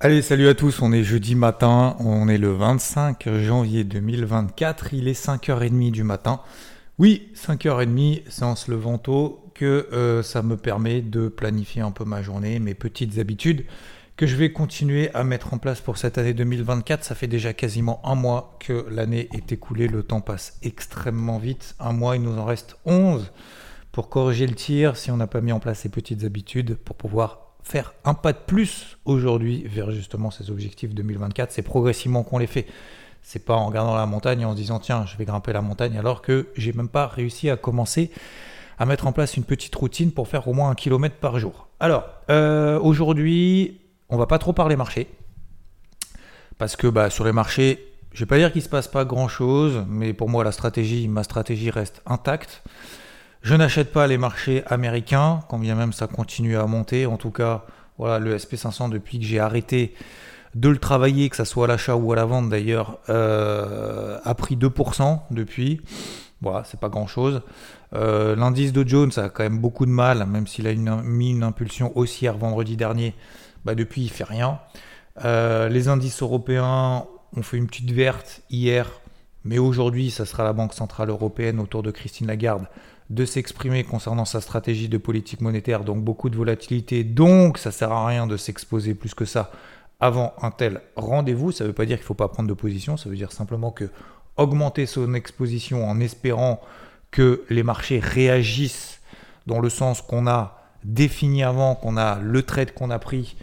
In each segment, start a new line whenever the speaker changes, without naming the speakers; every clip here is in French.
Allez, salut à tous, on est jeudi matin, on est le 25 janvier 2024, il est 5h30 du matin. Oui, 5h30, c'est en se levant tôt que euh, ça me permet de planifier un peu ma journée, mes petites habitudes que je vais continuer à mettre en place pour cette année 2024. Ça fait déjà quasiment un mois que l'année est écoulée, le temps passe extrêmement vite. Un mois, il nous en reste 11 pour corriger le tir si on n'a pas mis en place ces petites habitudes pour pouvoir faire un pas de plus aujourd'hui vers justement ces objectifs 2024. C'est progressivement qu'on les fait. C'est pas en regardant la montagne et en se disant tiens, je vais grimper la montagne alors que j'ai même pas réussi à commencer à mettre en place une petite routine pour faire au moins un kilomètre par jour. Alors, euh, aujourd'hui, on va pas trop parler marché. Parce que bah, sur les marchés, je vais pas dire qu'il se passe pas grand chose, mais pour moi, la stratégie, ma stratégie reste intacte. Je n'achète pas les marchés américains, quand bien même ça continue à monter. En tout cas, voilà, le SP500, depuis que j'ai arrêté de le travailler, que ce soit à l'achat ou à la vente d'ailleurs, euh, a pris 2% depuis. Voilà, c'est pas grand chose. Euh, L'indice de Jones a quand même beaucoup de mal, même s'il a mis une impulsion haussière vendredi dernier. Bah depuis, il fait rien. Euh, les indices européens ont fait une petite verte hier, mais aujourd'hui, ça sera la Banque Centrale Européenne autour de Christine Lagarde de s'exprimer concernant sa stratégie de politique monétaire, donc beaucoup de volatilité, donc ça sert à rien de s'exposer plus que ça avant un tel rendez-vous. Ça ne veut pas dire qu'il ne faut pas prendre de position, ça veut dire simplement que augmenter son exposition en espérant que les marchés réagissent dans le sens qu'on a défini avant, qu'on a le trade qu'on a pris,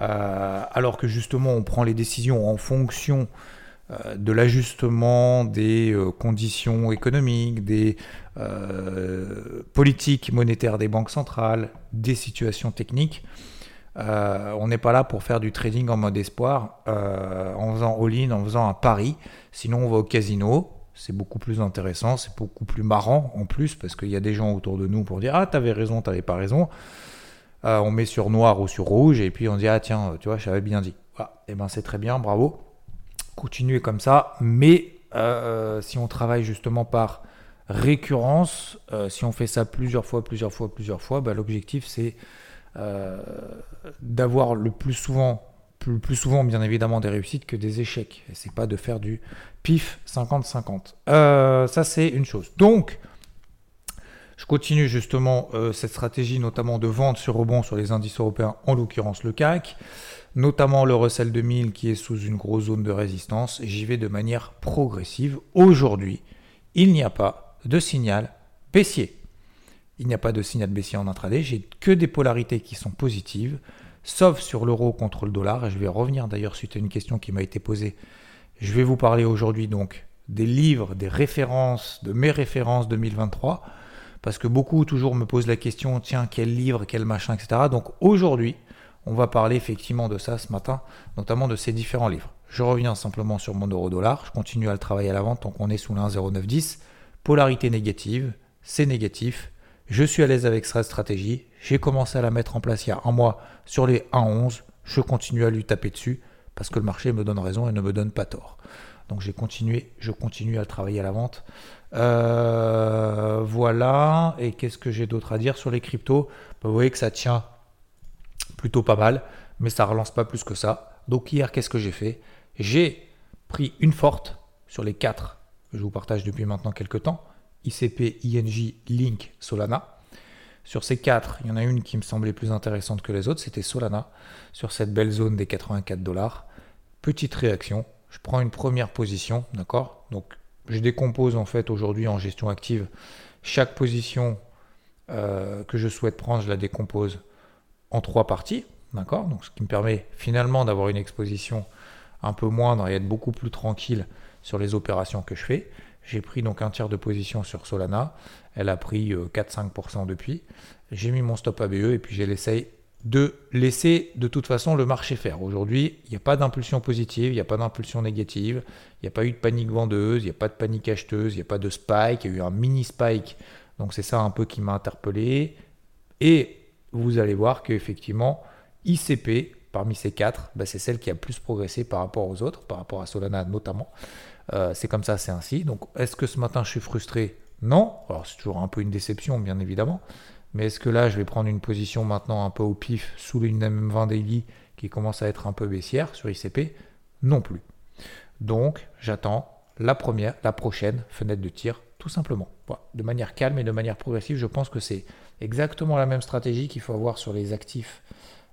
euh, alors que justement on prend les décisions en fonction de l'ajustement des euh, conditions économiques, des euh, politiques monétaires des banques centrales, des situations techniques. Euh, on n'est pas là pour faire du trading en mode espoir, euh, en faisant all-in, en faisant un pari. Sinon, on va au casino. C'est beaucoup plus intéressant, c'est beaucoup plus marrant en plus, parce qu'il y a des gens autour de nous pour dire Ah, t'avais raison, t'avais pas raison. Euh, on met sur noir ou sur rouge, et puis on dit Ah, tiens, tu vois, j'avais bien dit. Et ben, c'est très bien, bravo. Continuez comme ça. Mais euh, si on travaille justement par récurrence, euh, si on fait ça plusieurs fois, plusieurs fois, plusieurs fois, bah, l'objectif c'est euh, d'avoir le plus souvent, plus, plus souvent bien évidemment des réussites que des échecs. Et c'est pas de faire du pif 50-50. Euh, ça c'est une chose. Donc, je continue justement euh, cette stratégie notamment de vente sur rebond sur les indices européens, en l'occurrence le CAC, notamment le Russell 2000 qui est sous une grosse zone de résistance. J'y vais de manière progressive. Aujourd'hui, il n'y a pas de signal baissier. Il n'y a pas de signal baissier en intraday, j'ai que des polarités qui sont positives, sauf sur l'euro contre le dollar. Je vais revenir d'ailleurs suite à une question qui m'a été posée. Je vais vous parler aujourd'hui donc des livres, des références, de mes références 2023, parce que beaucoup toujours me posent la question, tiens, quel livre, quel machin, etc. Donc aujourd'hui, on va parler effectivement de ça ce matin, notamment de ces différents livres. Je reviens simplement sur mon euro dollar, je continue à le travailler à la vente, donc on est sous le 1,0910 polarité négative, c'est négatif. Je suis à l'aise avec cette stratégie. J'ai commencé à la mettre en place il y a un mois sur les 1,11. Je continue à lui taper dessus parce que le marché me donne raison et ne me donne pas tort. Donc j'ai continué, je continue à le travailler à la vente. Euh, voilà. Et qu'est-ce que j'ai d'autre à dire sur les cryptos? Vous voyez que ça tient plutôt pas mal, mais ça relance pas plus que ça. Donc hier, qu'est-ce que j'ai fait? J'ai pris une forte sur les 4 que je vous partage depuis maintenant quelques temps, ICP, INJ, Link, Solana. Sur ces quatre, il y en a une qui me semblait plus intéressante que les autres, c'était Solana, sur cette belle zone des 84 dollars. Petite réaction, je prends une première position, d'accord? Donc je décompose en fait aujourd'hui en gestion active chaque position euh, que je souhaite prendre, je la décompose en trois parties, d'accord Donc ce qui me permet finalement d'avoir une exposition un peu moindre et être beaucoup plus tranquille sur les opérations que je fais. J'ai pris donc un tiers de position sur Solana. Elle a pris 4-5% depuis. J'ai mis mon stop ABE et puis j'ai laissé de laisser de toute façon le marché faire. Aujourd'hui, il n'y a pas d'impulsion positive, il n'y a pas d'impulsion négative, il n'y a pas eu de panique vendeuse, il n'y a pas de panique acheteuse, il n'y a pas de spike, il y a eu un mini spike. Donc c'est ça un peu qui m'a interpellé. Et vous allez voir qu'effectivement, ICP, parmi ces quatre, bah, c'est celle qui a plus progressé par rapport aux autres, par rapport à Solana notamment. Euh, c'est comme ça, c'est ainsi. Donc est-ce que ce matin je suis frustré? Non. Alors c'est toujours un peu une déception, bien évidemment. Mais est-ce que là, je vais prendre une position maintenant un peu au pif sous une M20 daily qui commence à être un peu baissière sur ICP Non plus. Donc, j'attends la première, la prochaine fenêtre de tir, tout simplement. De manière calme et de manière progressive, je pense que c'est exactement la même stratégie qu'il faut avoir sur les actifs,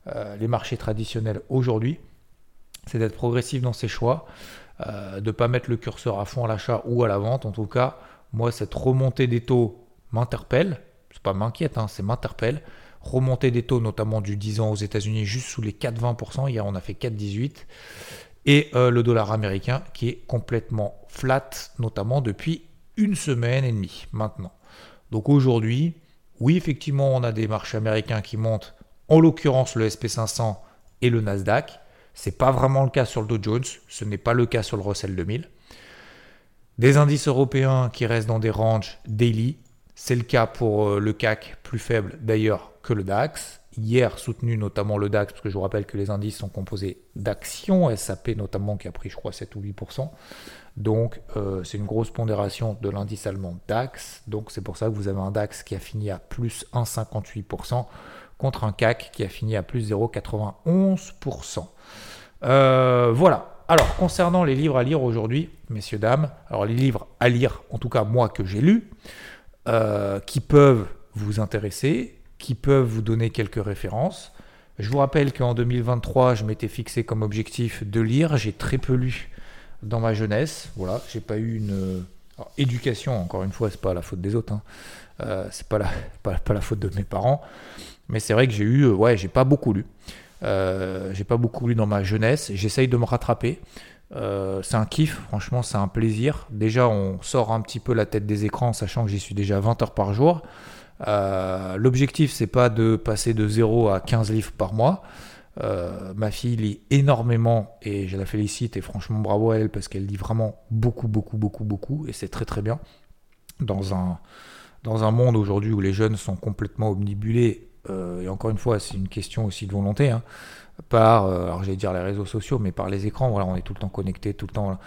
euh, les marchés traditionnels aujourd'hui. C'est d'être progressif dans ses choix, euh, de ne pas mettre le curseur à fond à l'achat ou à la vente. En tout cas, moi, cette remontée des taux m'interpelle c'est pas m'inquiète, hein, c'est m'interpelle. Remontée des taux, notamment du 10 ans aux États-Unis, juste sous les 4,20%. Hier, on a fait 4,18. Et euh, le dollar américain qui est complètement flat, notamment depuis une semaine et demie maintenant. Donc aujourd'hui, oui, effectivement, on a des marchés américains qui montent, en l'occurrence le SP500 et le Nasdaq. C'est pas vraiment le cas sur le Dow Jones, ce n'est pas le cas sur le Russell 2000. Des indices européens qui restent dans des ranges daily, c'est le cas pour euh, le CAC, plus faible d'ailleurs que le DAX. Hier, soutenu notamment le DAX, parce que je vous rappelle que les indices sont composés d'actions, SAP notamment qui a pris, je crois, 7 ou 8%. Donc, euh, c'est une grosse pondération de l'indice allemand DAX. Donc, c'est pour ça que vous avez un DAX qui a fini à plus 1,58% contre un CAC qui a fini à plus 0,91%. Euh, voilà. Alors, concernant les livres à lire aujourd'hui, messieurs, dames, alors les livres à lire, en tout cas moi que j'ai lus, euh, qui peuvent vous intéresser, qui peuvent vous donner quelques références. Je vous rappelle qu'en 2023, je m'étais fixé comme objectif de lire. J'ai très peu lu dans ma jeunesse. Voilà, j'ai pas eu une éducation. Encore une fois, c'est pas la faute des autres. Hein. Euh, c'est pas la, faute de mes parents. Mais c'est vrai que j'ai eu, euh, ouais, j'ai pas beaucoup lu. Euh, j'ai pas beaucoup lu dans ma jeunesse. J'essaye de me rattraper. C'est un kiff, franchement, c'est un plaisir. Déjà, on sort un petit peu la tête des écrans, sachant que j'y suis déjà 20 heures par jour. Euh, l'objectif, c'est pas de passer de 0 à 15 livres par mois. Euh, ma fille lit énormément et je la félicite et franchement bravo à elle parce qu'elle lit vraiment beaucoup, beaucoup, beaucoup, beaucoup et c'est très très bien. Dans un, dans un monde aujourd'hui où les jeunes sont complètement omnibulés, et encore une fois, c'est une question aussi de volonté. Hein, par, euh, alors j'allais dire les réseaux sociaux, mais par les écrans. Voilà, on est tout le temps connecté, tout le temps,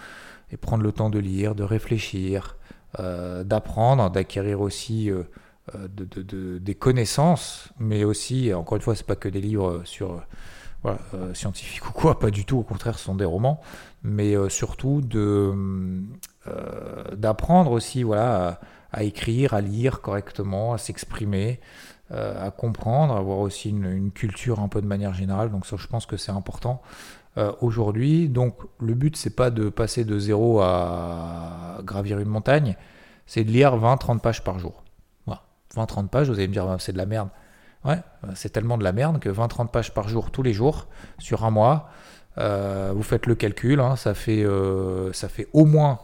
et prendre le temps de lire, de réfléchir, euh, d'apprendre, d'acquérir aussi euh, de, des connaissances, mais aussi, encore une fois, c'est pas que des livres sur voilà, scientifiques ou quoi, pas du tout. Au contraire, ce sont des romans, mais surtout de d'apprendre aussi, voilà, à, écrire, à lire correctement, à s'exprimer. Euh, à comprendre, avoir aussi une, culture un peu de manière générale. Donc ça, je pense que c'est important euh, aujourd'hui. Donc le but, c'est pas de passer de zéro à gravir une montagne, c'est de lire 20-30 pages par jour. Voilà. 20-30 pages, vous allez me dire, c'est de la merde. Ouais, c'est tellement de la merde que 20-30 pages par jour, tous les jours, sur un mois, euh, vous faites le calcul, hein, ça, fait, fait au moins,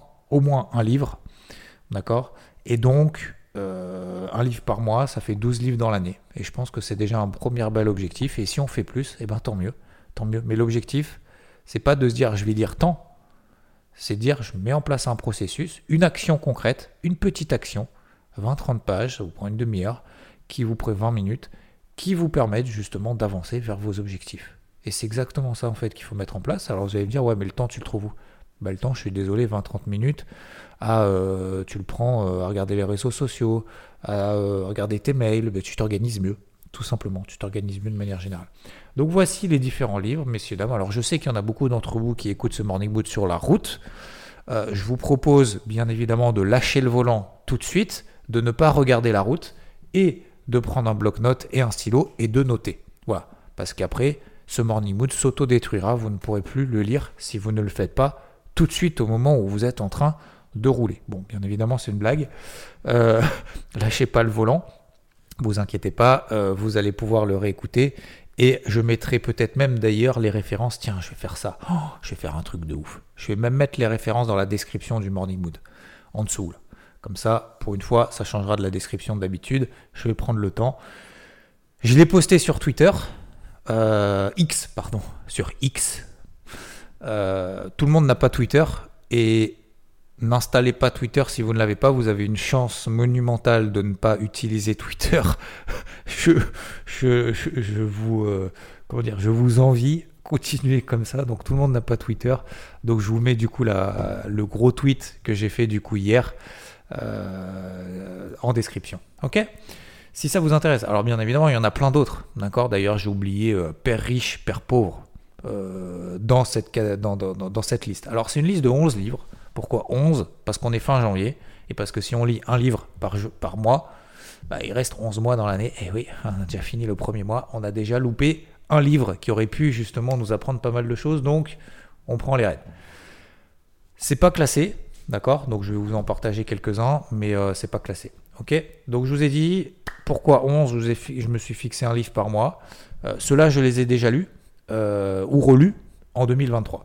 un livre. D'accord? Et donc, euh, un livre par mois, ça fait 12 livres dans l'année. Et je pense que c'est déjà un premier bel objectif. Et si on fait plus, eh ben tant mieux. Tant mieux. Mais l'objectif, c'est pas de se dire je vais lire tant. C'est dire je mets en place un processus, une action concrète, une petite action, 20-30 pages, ça vous prend une demi-heure, qui vous prend 20 minutes, qui vous permettent justement d'avancer vers vos objectifs. Et c'est exactement ça en fait qu'il faut mettre en place. Alors vous allez me dire ouais mais le temps tu le trouves où? Bah, le temps, je suis désolé, 20-30 minutes, à, euh, tu le prends euh, à regarder les réseaux sociaux, à euh, regarder tes mails, bah, tu t'organises mieux, tout simplement, tu t'organises mieux de manière générale. Donc voici les différents livres, messieurs, dames. Alors je sais qu'il y en a beaucoup d'entre vous qui écoutent ce Morning Boot sur la route. je vous propose bien évidemment de lâcher le volant tout de suite, de ne pas regarder la route et de prendre un bloc-notes et un stylo et de noter. Voilà, parce qu'après, ce Morning Mood s'auto-détruira, vous ne pourrez plus le lire si vous ne le faites pas tout de suite au moment où vous êtes en train de rouler. Bon, bien évidemment, c'est une blague. Euh, lâchez pas le volant. Vous inquiétez pas, euh, vous allez pouvoir le réécouter. Et je mettrai peut-être même d'ailleurs les références. Tiens, je vais faire ça. Oh, je vais faire un truc de ouf. Je vais même mettre les références dans la description du Morning Mood. En dessous. Comme ça, pour une fois, ça changera de la description d'habitude. Je vais prendre le temps. Je l'ai posté sur Twitter. euh, X, pardon, sur X. Euh, tout le monde n'a pas Twitter et n'installez pas Twitter si vous ne l'avez pas. Vous avez une chance monumentale de ne pas utiliser Twitter. euh, je vous envie. Continuez comme ça. Donc tout le monde n'a pas Twitter. Donc je vous mets du coup la, le gros tweet que j'ai fait du coup hier en description. Ok? Si ça vous intéresse. Alors bien évidemment, il y en a plein d'autres. D'accord? D'ailleurs, j'ai oublié euh, Père riche, Père pauvre euh, dans, cette, liste. Alors c'est une liste de 11 livres. Pourquoi 11 Parce qu'on est fin janvier. Et parce que si on lit un livre par, mois, bah, il reste 11 mois dans l'année. Et oui, on a déjà fini le premier mois. On a déjà loupé un livre qui aurait pu justement nous apprendre pas mal de choses. Donc, on prend les rênes. C'est pas classé, d'accord? Donc je vais vous en partager quelques-uns, mais euh, c'est pas classé. Ok? Donc je vous ai dit, pourquoi 11 je, me suis fixé un livre par mois. Euh, Ceux-là, je les ai déjà lus euh, ou relus en 2023.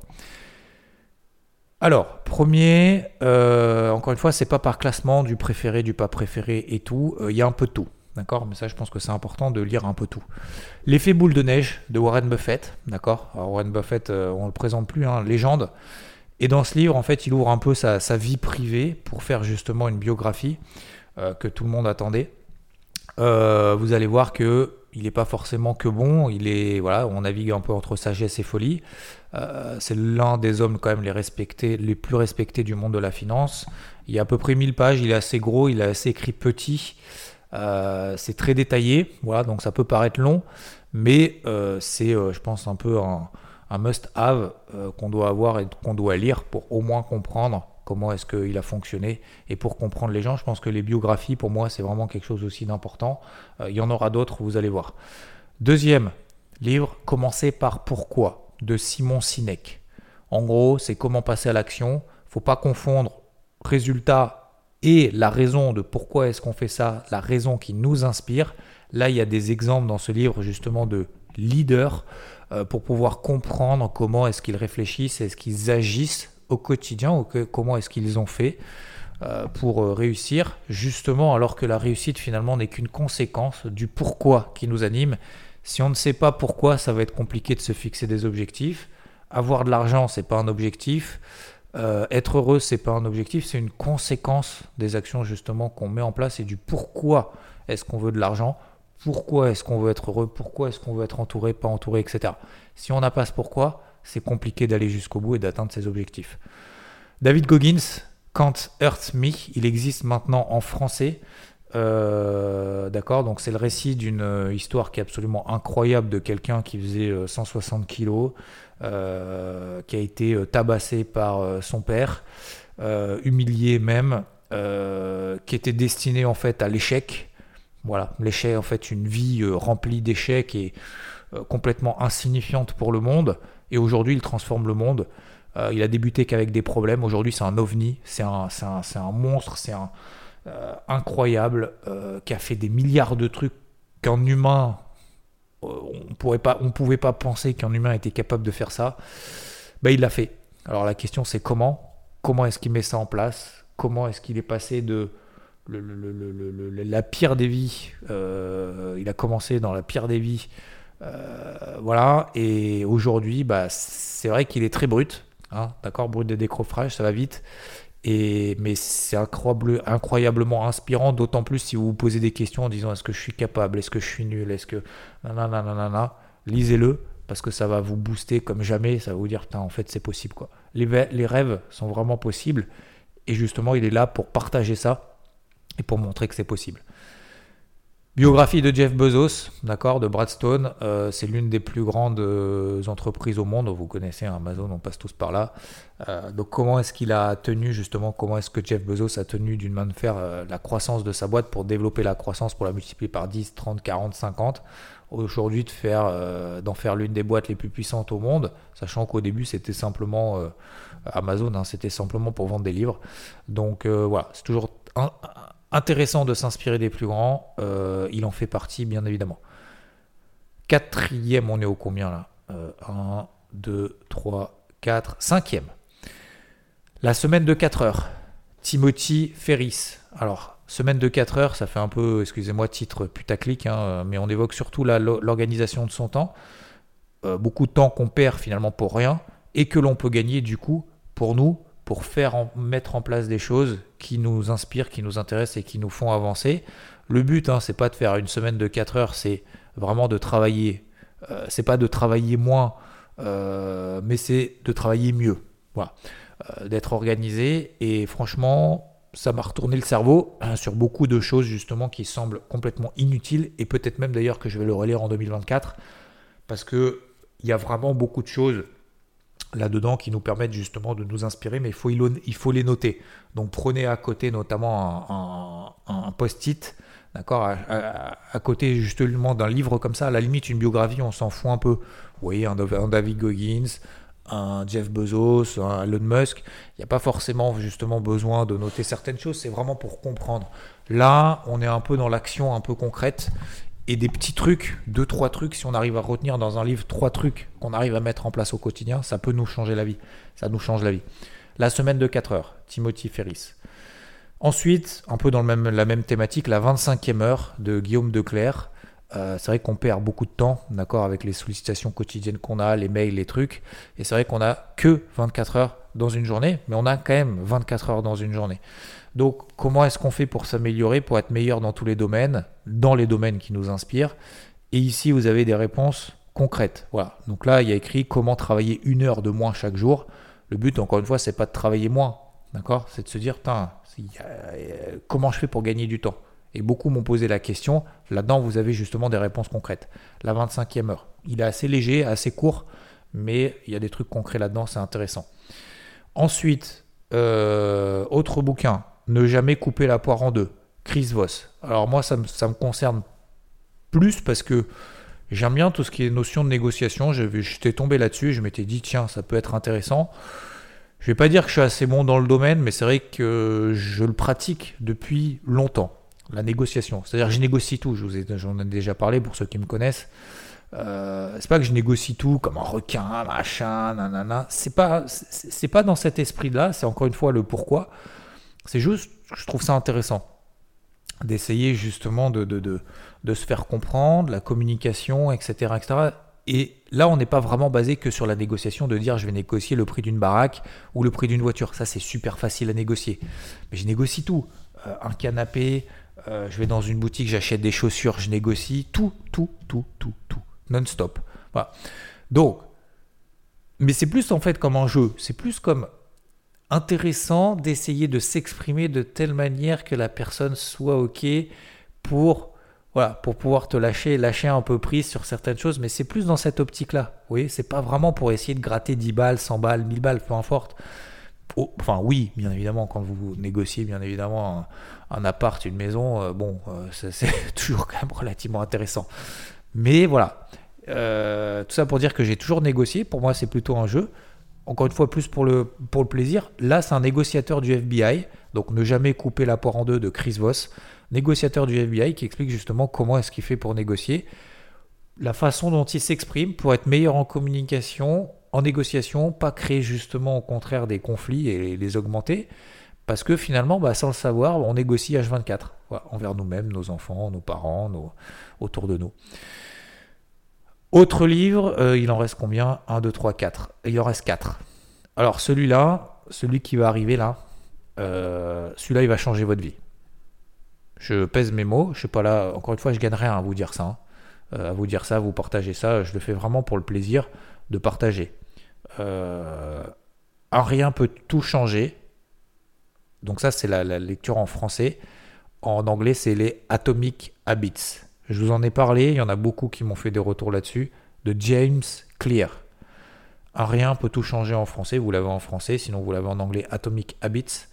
Alors, premier, encore une fois, c'est pas par classement du préféré, du pas préféré et tout. Il y a un peu tout. D'accord? Mais ça, je pense que c'est important de lire un peu tout. L'effet boule de neige de Warren Buffett. D'accord? Warren Buffett, on ne le présente plus, hein, légende. Et dans ce livre, en fait, il ouvre un peu sa, vie privée pour faire justement une biographie que tout le monde attendait. Euh, vous allez voir que il n'est pas forcément que bon. Il est voilà, on navigue un peu entre sagesse et folie. Euh, c'est l'un des hommes quand même les respectés, les plus respectés du monde de la finance. Il y a à peu près 1000 pages. Il est assez gros. Il est assez écrit petit. Euh, c'est très détaillé. Voilà, donc ça peut paraître long, mais c'est, je pense, un peu un, un must-have qu'on doit avoir et qu'on doit lire pour au moins comprendre comment est-ce qu'il a fonctionné. Et pour comprendre les gens, je pense que les biographies, pour moi, c'est vraiment quelque chose aussi d'important. Euh, il y en aura d'autres, vous allez voir. Deuxième livre, Commencer par Pourquoi, de Simon Sinek. En gros, c'est comment passer à l'action. faut pas confondre résultat et la raison de pourquoi est-ce qu'on fait ça, la raison qui nous inspire. Là, il y a des exemples dans ce livre justement de leaders euh, pour pouvoir comprendre comment est-ce qu'ils réfléchissent, est-ce qu'ils agissent au quotidien ou comment est-ce qu'ils ont fait euh, pour euh, réussir, justement alors que la réussite finalement n'est qu'une conséquence du pourquoi qui nous anime. Si on ne sait pas pourquoi, ça va être compliqué de se fixer des objectifs. Avoir de l'argent, c'est pas un objectif. Être heureux, c'est pas un objectif, c'est une conséquence des actions justement qu'on met en place et du pourquoi est-ce qu'on veut de l'argent, pourquoi est-ce qu'on veut être heureux, pourquoi est-ce qu'on veut être entouré, pas entouré, etc. Si on n'a pas ce pourquoi, c'est compliqué d'aller jusqu'au bout et d'atteindre ses objectifs. David Goggins, Can't Hurt Me, il existe maintenant en français. Euh, d'accord, donc c'est le récit d'une euh, histoire qui est absolument incroyable de quelqu'un qui faisait 160 euh, kilos, qui a été tabassé par son père, humilié même, qui était destiné en fait à l'échec. Voilà, l'échec en fait une vie remplie d'échecs et complètement insignifiante pour le monde. Et aujourd'hui, il transforme le monde. Euh, il a débuté qu'avec des problèmes. Aujourd'hui, c'est un ovni, c'est un, un, un, monstre, c'est un euh, incroyable euh, qui a fait des milliards de trucs qu'un humain, on pourrait pas, on pouvait pas penser qu'un humain était capable de faire ça. Ben, il l'a fait. Alors la question, c'est comment? Comment est-ce qu'il met ça en place? Comment est-ce qu'il est passé de la pire des vies Il a commencé dans la pire des vies euh, voilà, et aujourd'hui, bah, c'est vrai qu'il est très brut, hein, d'accord, brut de décrochage, ça va vite. Et, mais c'est incroyable, incroyablement inspirant, d'autant plus si vous vous posez des questions en disant est-ce que je suis capable, est-ce que je suis nul, est-ce que. Nanana, lisez-le parce que ça va vous booster comme jamais, ça va vous dire putain, en fait, c'est possible quoi. Les rêves sont vraiment possibles et justement, il est là pour partager ça et pour montrer que c'est possible. Biographie de Jeff Bezos, d'accord, de Bradstone. Euh, c'est l'une des plus grandes euh, entreprises au monde. Vous connaissez Amazon, on passe tous par là. Euh, donc, comment est-ce qu'il a tenu justement, comment est-ce que Jeff Bezos a tenu d'une main de fer la croissance de sa boîte pour développer la croissance, pour la multiplier par 10, 30, 40, 50 Aujourd'hui, faire, d'en faire l'une des boîtes les plus puissantes au monde, sachant qu'au début, c'était simplement Amazon, hein, c'était simplement pour vendre des livres. Donc, voilà, c'est toujours un, intéressant de s'inspirer des plus grands. Euh, il en fait partie, bien évidemment. Quatrième, on est au combien là? 1, 2, 3, 4, cinquième. La semaine de 4 heures. Timothy Ferris. Alors, semaine de 4 heures, ça fait un peu, excusez-moi, titre putaclic, hein, mais on évoque surtout l'organisation de son temps. euh, beaucoup de temps qu'on perd finalement pour rien et que l'on peut gagner du coup pour nous, pour faire mettre en place des choses qui nous inspirent, qui nous intéressent et qui nous font avancer. Le but, hein, c'est pas de faire une semaine de 4 heures, c'est vraiment de travailler. Euh, c'est pas de travailler moins, euh, mais c'est de travailler mieux. Voilà. D'être organisé et franchement, ça m'a retourné le cerveau hein, sur beaucoup de choses justement qui semblent complètement inutiles et peut-être même d'ailleurs que je vais le relire en 2024 parce que il y a vraiment beaucoup de choses là-dedans qui nous permettent justement de nous inspirer, mais il faut, il faut les noter. Donc prenez à côté notamment un, post-it, d'accord, à, côté justement d'un livre comme ça, à la limite une biographie, on s'en fout un peu. Vous voyez, un, David Goggins, un Jeff Bezos, un Elon Musk, il n'y a pas forcément justement besoin de noter certaines choses, c'est vraiment pour comprendre. Là, on est un peu dans l'action un peu concrète et des petits trucs, deux, trois trucs, si on arrive à retenir dans un livre trois trucs qu'on arrive à mettre en place au quotidien, ça peut nous changer la vie. Ça nous change la vie. La semaine de 4 heures, Timothy Ferris. Ensuite, un peu dans la même thématique, la 25e heure de Guillaume Declerc. Euh, c'est vrai qu'on perd beaucoup de temps, d'accord, avec les sollicitations quotidiennes qu'on a, les mails, les trucs. Et c'est vrai qu'on a que 24 heures dans une journée, mais on a quand même 24 heures dans une journée. Donc, comment est-ce qu'on fait pour s'améliorer, pour être meilleur dans tous les domaines, dans les domaines qui nous inspirent? Et ici, vous avez des réponses concrètes. Voilà. Donc là, il y a écrit comment travailler une heure de moins chaque jour. Le but, encore une fois, c'est pas de travailler moins, d'accord? C'est de se dire, euh, comment je fais pour gagner du temps? Et beaucoup m'ont posé la question. Là-dedans, vous avez justement des réponses concrètes. La 25e heure. Il est assez léger, assez court, mais il y a des trucs concrets là-dedans, c'est intéressant. Ensuite, euh, autre bouquin, ne jamais couper la poire en deux. Chris Voss. Alors moi, ça me, concerne plus parce que j'aime bien tout ce qui est notion de négociation. J'étais tombé là-dessus je m'étais dit, tiens, ça peut être intéressant. Je vais pas dire que je suis assez bon dans le domaine, mais c'est vrai que je le pratique depuis longtemps. La négociation. C'est-à-dire que je négocie tout. J'en ai déjà parlé pour ceux qui me connaissent. Euh, c'est pas que je négocie tout comme un requin, machin, nanana. C'est pas, c'est pas dans cet esprit-là. C'est encore une fois le pourquoi. C'est juste, je trouve ça intéressant d'essayer justement de, de, de, se faire comprendre, la communication, etc. etc. Et là, on n'est pas vraiment basé que sur la négociation de dire je vais négocier le prix d'une baraque ou le prix d'une voiture. Ça, c'est super facile à négocier. Mais je négocie tout. Euh, un canapé, euh, je vais dans une boutique, j'achète des chaussures, je négocie tout, tout, tout, tout, tout, non-stop. Voilà. Donc, mais c'est plus en fait comme un jeu. C'est plus comme intéressant d'essayer de s'exprimer de telle manière que la personne soit OK pour, voilà, pour pouvoir te lâcher, lâcher un peu prise sur certaines choses, mais c'est plus dans cette optique-là. Vous voyez, c'est pas vraiment pour essayer de gratter 10 balles, 100 balles, 1000 balles, peu importe. Oh, enfin, oui, bien évidemment, quand vous négociez, bien évidemment, un, appart, une maison, euh, bon, euh, c'est toujours quand même relativement intéressant. Mais voilà, euh, tout ça pour dire que j'ai toujours négocié. Pour moi, c'est plutôt un jeu encore une fois plus pour le, plaisir. Là, c'est un négociateur du FBI, donc ne jamais couper la poire en deux de Chris Voss, négociateur du FBI qui explique justement comment est-ce qu'il fait pour négocier, la façon dont il s'exprime pour être meilleur en communication, en négociation, pas créer justement au contraire des conflits et les augmenter, parce que finalement, bah, sans le savoir, on négocie H24 envers nous-mêmes, nos enfants, nos parents, autour de nous. Autre livre, euh, il en reste combien? 1, 2, 3, 4. Il en reste 4. Alors celui-là, celui qui va arriver là, euh, celui-là, il va changer votre vie. Je pèse mes mots, je sais pas là, encore une fois, je gagne rien à vous dire ça. Hein. Euh, à vous dire ça, vous partagez ça, je le fais vraiment pour le plaisir de partager. un rien peut tout changer. Donc ça, c'est la lecture en français. En anglais, c'est les Atomic Habits. Je vous en ai parlé, il y en a beaucoup qui m'ont fait des retours là-dessus, de James Clear. Un rien peut tout changer en français, vous l'avez en français, sinon vous l'avez en anglais Atomic Habits.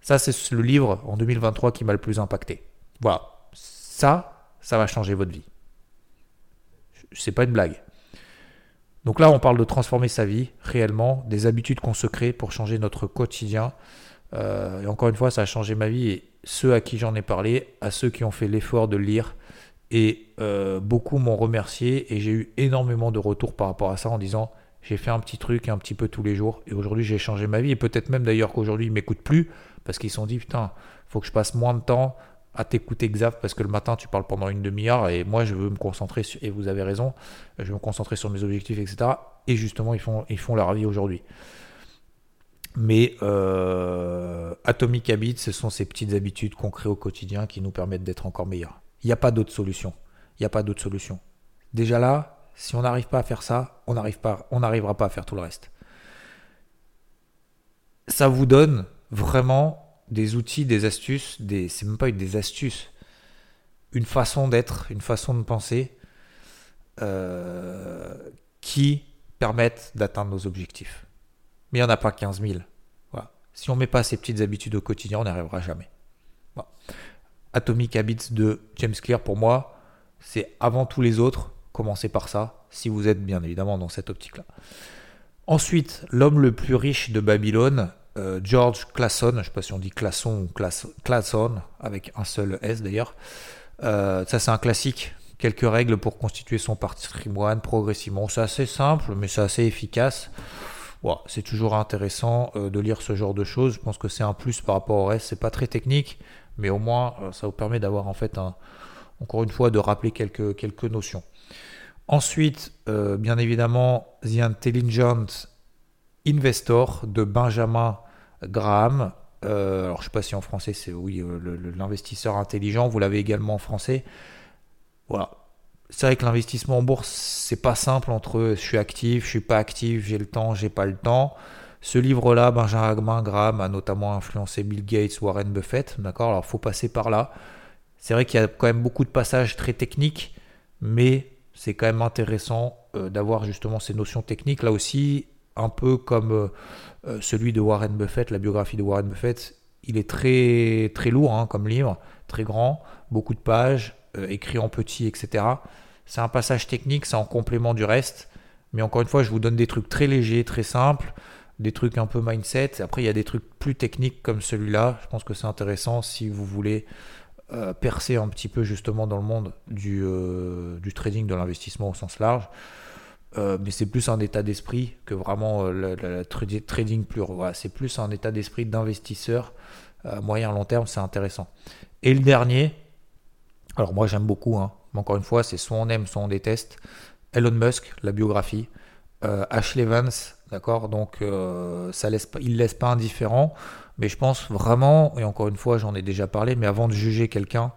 Ça, c'est le livre en 2023 qui m'a le plus impacté. Voilà. Ça, ça va changer votre vie. C'est pas une blague. Donc là, on parle de transformer sa vie réellement, des habitudes qu'on se crée pour changer notre quotidien. Euh, et encore une fois, ça a changé ma vie ceux à qui j'en ai parlé, à ceux qui ont fait l'effort de lire. Et euh, beaucoup m'ont remercié et j'ai eu énormément de retours par rapport à ça en disant j'ai fait un petit truc un petit peu tous les jours et aujourd'hui j'ai changé ma vie. Et peut-être même d'ailleurs qu'aujourd'hui ils m'écoutent plus parce qu'ils se sont dit putain, faut que je passe moins de temps à t'écouter Xav parce que le matin tu parles pendant une demi-heure et moi je veux me concentrer et vous avez raison, je veux me concentrer sur mes objectifs, etc. Et justement ils font, ils font leur avis aujourd'hui. Mais euh, Atomic Habits, ce sont ces petites habitudes qu'on crée au quotidien qui nous permettent d'être encore meilleurs. Il n'y a pas d'autre solution. Il n'y a pas d'autre solution. Déjà là, si on n'arrive pas à faire ça, on n'arrivera pas à faire tout le reste. Ça vous donne vraiment des outils, des astuces, des, c'est même pas des astuces, une façon d'être, une façon de penser euh, qui permettent d'atteindre nos objectifs. Mais il n'y en a pas 15 000. Si on ne met pas ces petites habitudes au quotidien, on n'y arrivera jamais. Atomic Habits de James Clear, pour moi, c'est avant tous les autres. Commencez par ça, si vous êtes bien évidemment dans cette optique-là. Ensuite, l'homme le plus riche de Babylone, euh, George Clason, je ne sais pas si on dit Classon ou Clason, avec un seul S d'ailleurs. Euh, ça c'est un classique, quelques règles pour constituer son patrimoine progressivement. C'est assez simple, mais c'est assez efficace. C'est toujours intéressant euh, de lire ce genre de choses. Je pense que c'est un plus par rapport au reste. C'est pas très technique, mais au moins ça vous permet d'avoir en fait un, encore une fois de rappeler quelques, quelques notions. Ensuite, bien évidemment, The Intelligent Investor de Benjamin Graham. Euh, alors je ne sais pas si en français c'est oui euh, l'investisseur intelligent. Vous l'avez également en français. Voilà. C'est vrai que l'investissement en bourse c'est pas simple entre je suis actif, je suis pas actif, j'ai le temps, j'ai pas le temps. Ce livre-là, Benjamin Graham a notamment influencé Bill Gates, Warren Buffett. D'accord? Alors faut passer par là. C'est vrai qu'il y a quand même beaucoup de passages très techniques, mais c'est quand même intéressant euh, d'avoir justement ces notions techniques. Là aussi, un peu comme euh, celui de Warren Buffett, la biographie de Warren Buffett, il est très, très lourd hein, comme livre, très grand, beaucoup de pages, euh, écrit en petit, etc. C'est un passage technique, c'est en complément du reste. Mais encore une fois, je vous donne des trucs très légers, très simples, des trucs un peu mindset. Après, il y a des trucs plus techniques comme celui-là. Je pense que c'est intéressant si vous voulez euh, percer un petit peu justement dans le monde du, du trading, de l'investissement au sens large. Euh, mais c'est plus un état d'esprit que vraiment euh, le, trading pur. c'est plus un état d'esprit d'investisseur moyen long terme, c'est intéressant. Et le dernier, alors moi j'aime beaucoup, hein, mais encore une fois, c'est soit on aime, soit on déteste. Elon Musk, la biographie. Euh, Ashley Vance, d'accord? Donc ça laisse il laisse pas indifférent, mais je pense vraiment, et encore une fois j'en ai déjà parlé, mais avant de juger quelqu'un,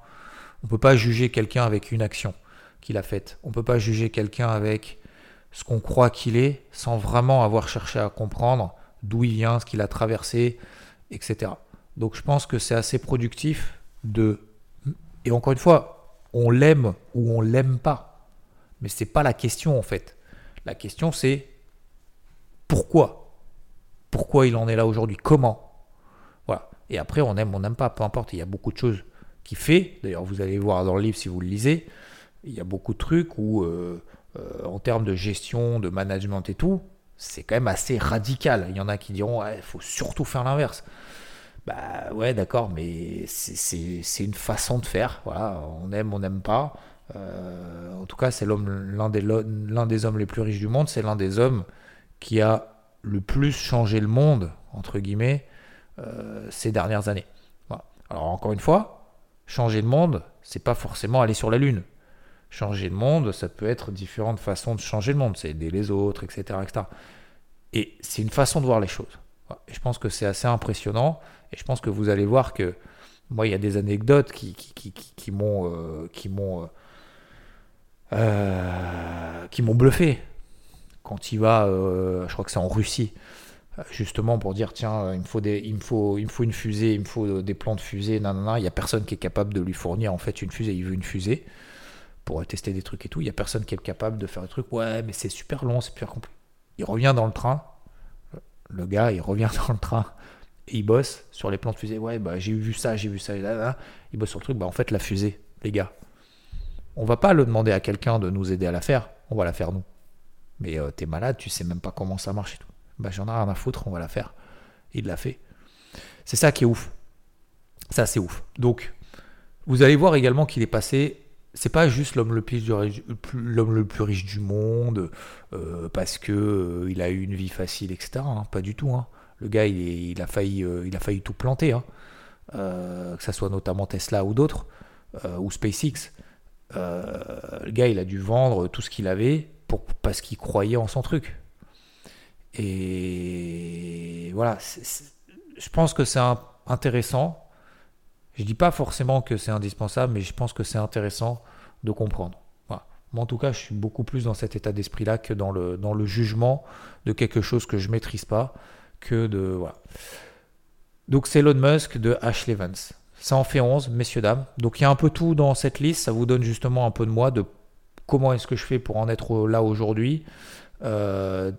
on peut pas juger quelqu'un avec une action qu'il a faite. On peut pas juger quelqu'un avec ce qu'on croit qu'il est sans vraiment avoir cherché à comprendre d'où il vient, ce qu'il a traversé, etc. Donc je pense que c'est assez productif de... Et encore une fois, on l'aime ou on l'aime pas. Mais ce n'est pas la question en fait. La question c'est pourquoi? Pourquoi il en est là aujourd'hui? Comment? Voilà. Et après, on aime, on n'aime pas, peu importe. Il y a beaucoup de choses qui fait. D'ailleurs, vous allez voir dans le livre si vous le lisez. Il y a beaucoup de trucs où... Euh, euh, en termes de gestion, de management et tout, c'est quand même assez radical. Il y en a qui diront, il faut surtout faire l'inverse. Bah ouais, d'accord, mais c'est une façon de faire. Voilà, on aime, on n'aime pas. Euh, en tout cas, c'est l'un des, des hommes les plus riches du monde. C'est l'un des hommes qui a le plus changé le monde, entre guillemets, euh, ces dernières années. Alors encore une fois, changer le monde, c'est pas forcément aller sur la Lune. Changer le monde, ça peut être différentes façons de changer le monde, c'est aider les autres, etc. etc. Et c'est une façon de voir les choses. Je pense que c'est assez impressionnant. Et je pense que vous allez voir que moi, il y a des anecdotes qui, m'ont bluffé. Quand il va, euh, je crois que c'est en Russie, justement pour dire tiens, il me faut des, il me faut, il me faut une fusée, il me faut des plans de fusée, nanana. Il y a personne qui est capable de lui fournir en fait une fusée. Il veut une fusée pour tester des trucs et tout. Il n'y a personne qui est capable de faire des trucs. Ouais, mais c'est super long, c'est super compliqué. Il revient dans le train. Le gars, il revient dans le train. Et il bosse sur les plans de fusée. Ouais, bah, j'ai vu ça, j'ai vu ça. Là. Il bosse sur le truc. Bah, en fait, la fusée, les gars, on va pas le demander à quelqu'un de nous aider à la faire. On va la faire nous. Mais euh, t'es malade, tu sais même pas comment ça marche et tout. Bah, j'en ai rien à foutre, on va la faire. Il l'a fait. C'est ça qui est ouf. Ça, c'est ouf. Donc, vous allez voir également qu'il est passé c'est pas juste l'homme le plus, riche du monde euh, parce que euh, il a eu une vie facile, etc. Hein, pas du tout. Hein. Le gars, il, a failli, euh, il a failli tout planter. Hein. que ce soit notamment Tesla ou d'autres, ou SpaceX. le gars, il a dû vendre tout ce qu'il avait pour, parce qu'il croyait en son truc. Et voilà, je pense que c'est intéressant. Je dis pas forcément que c'est indispensable, mais je pense que c'est intéressant de comprendre. Voilà. en tout cas, je suis beaucoup plus dans cet état d'esprit-là que dans le, jugement de quelque chose que je maîtrise pas, que de voilà. Donc c'est Elon Musk de Ashley Vance. Ça en fait 11, messieurs, dames. Donc il y a un peu tout dans cette liste. Ça vous donne justement un peu de moi, de comment est-ce que je fais pour en être là aujourd'hui. Euh,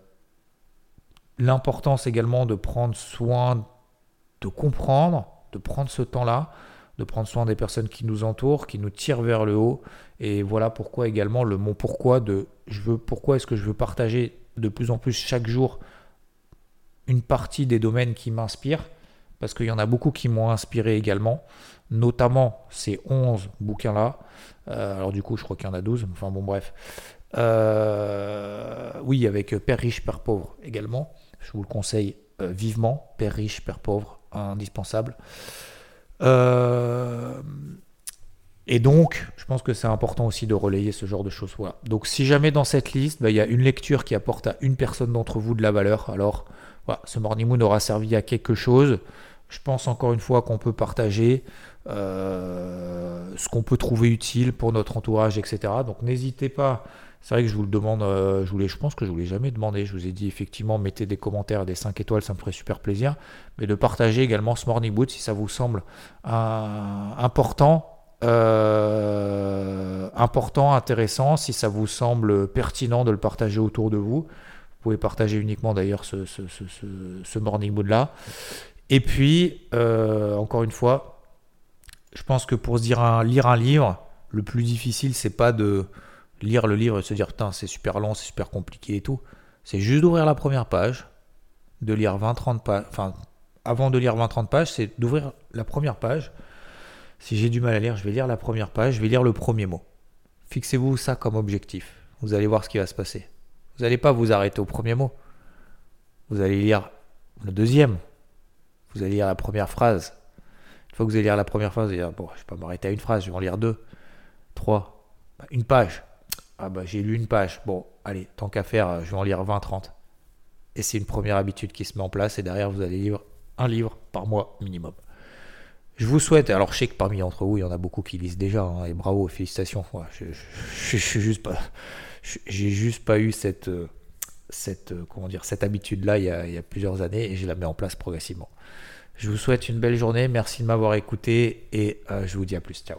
l'importance également de prendre soin, de comprendre, de prendre ce temps-là, de prendre soin des personnes qui nous entourent, qui nous tirent vers le haut. Et voilà pourquoi également le mot pourquoi de je veux pourquoi est-ce que je veux partager de plus en plus chaque jour une partie des domaines qui m'inspirent? Parce qu'il y en a beaucoup qui m'ont inspiré également, notamment ces 11 bouquins-là. Euh, alors du coup, je crois qu'il y en a 12, enfin bon bref. Euh, oui, avec Père riche, Père pauvre également. Je vous le conseille euh, vivement. Père riche, Père pauvre, indispensable. et donc, je pense que c'est important aussi de relayer ce genre de choses. Voilà. Donc, si jamais dans cette liste, bah, il y a une lecture qui apporte à une personne d'entre vous de la valeur, alors ce Morning Moon aura servi à quelque chose. Je pense encore une fois qu'on peut partager euh, ce qu'on peut trouver utile pour notre entourage, etc. Donc n'hésitez pas. C'est vrai que je vous le demande, euh, je, voulais, je pense que je ne vous l'ai jamais demandé. Je vous ai dit effectivement, mettez des commentaires, des 5 étoiles, ça me ferait super plaisir. Mais de partager également ce Morning Boot si ça vous semble important, euh, important, intéressant, si ça vous semble pertinent de le partager autour de vous. Vous pouvez partager uniquement d'ailleurs ce, Morning Mood là. Et puis, euh, encore une fois, je pense que pour lire un livre, le plus difficile, c'est pas de lire le livre et se dire putain, c'est super long, c'est super compliqué et tout. C'est juste d'ouvrir la première page, de lire 20-30 pages. Enfin, avant de lire 20-30 pages, c'est d'ouvrir la première page. Si j'ai du mal à lire, je vais lire la première page, je vais lire le premier mot. Fixez-vous ça comme objectif. Vous allez voir ce qui va se passer. Vous n'allez pas vous arrêter au premier mot. Vous allez lire le deuxième, vous allez lire la première phrase. Une fois que vous allez lire la première phrase, vous allez dire, bon, je vais pas m'arrêter à une phrase, je vais en lire deux, trois, bah, une page. Ah bah j'ai lu une page. Bon, allez, tant qu'à faire, je vais en lire 20, 30. Et c'est une première habitude qui se met en place et derrière vous allez lire un livre par mois minimum. Je vous souhaite, alors je sais que parmi entre vous, il y en a beaucoup qui lisent déjà, hein, et bravo, félicitations. je, je, suis juste pas, j'ai juste pas eu cette, euh, cette, euh, comment dire, cette habitude-là il, y a plusieurs années et je la mets en place progressivement. Je vous souhaite une belle journée, merci de m'avoir écouté et euh, je vous dis à plus. Ciao.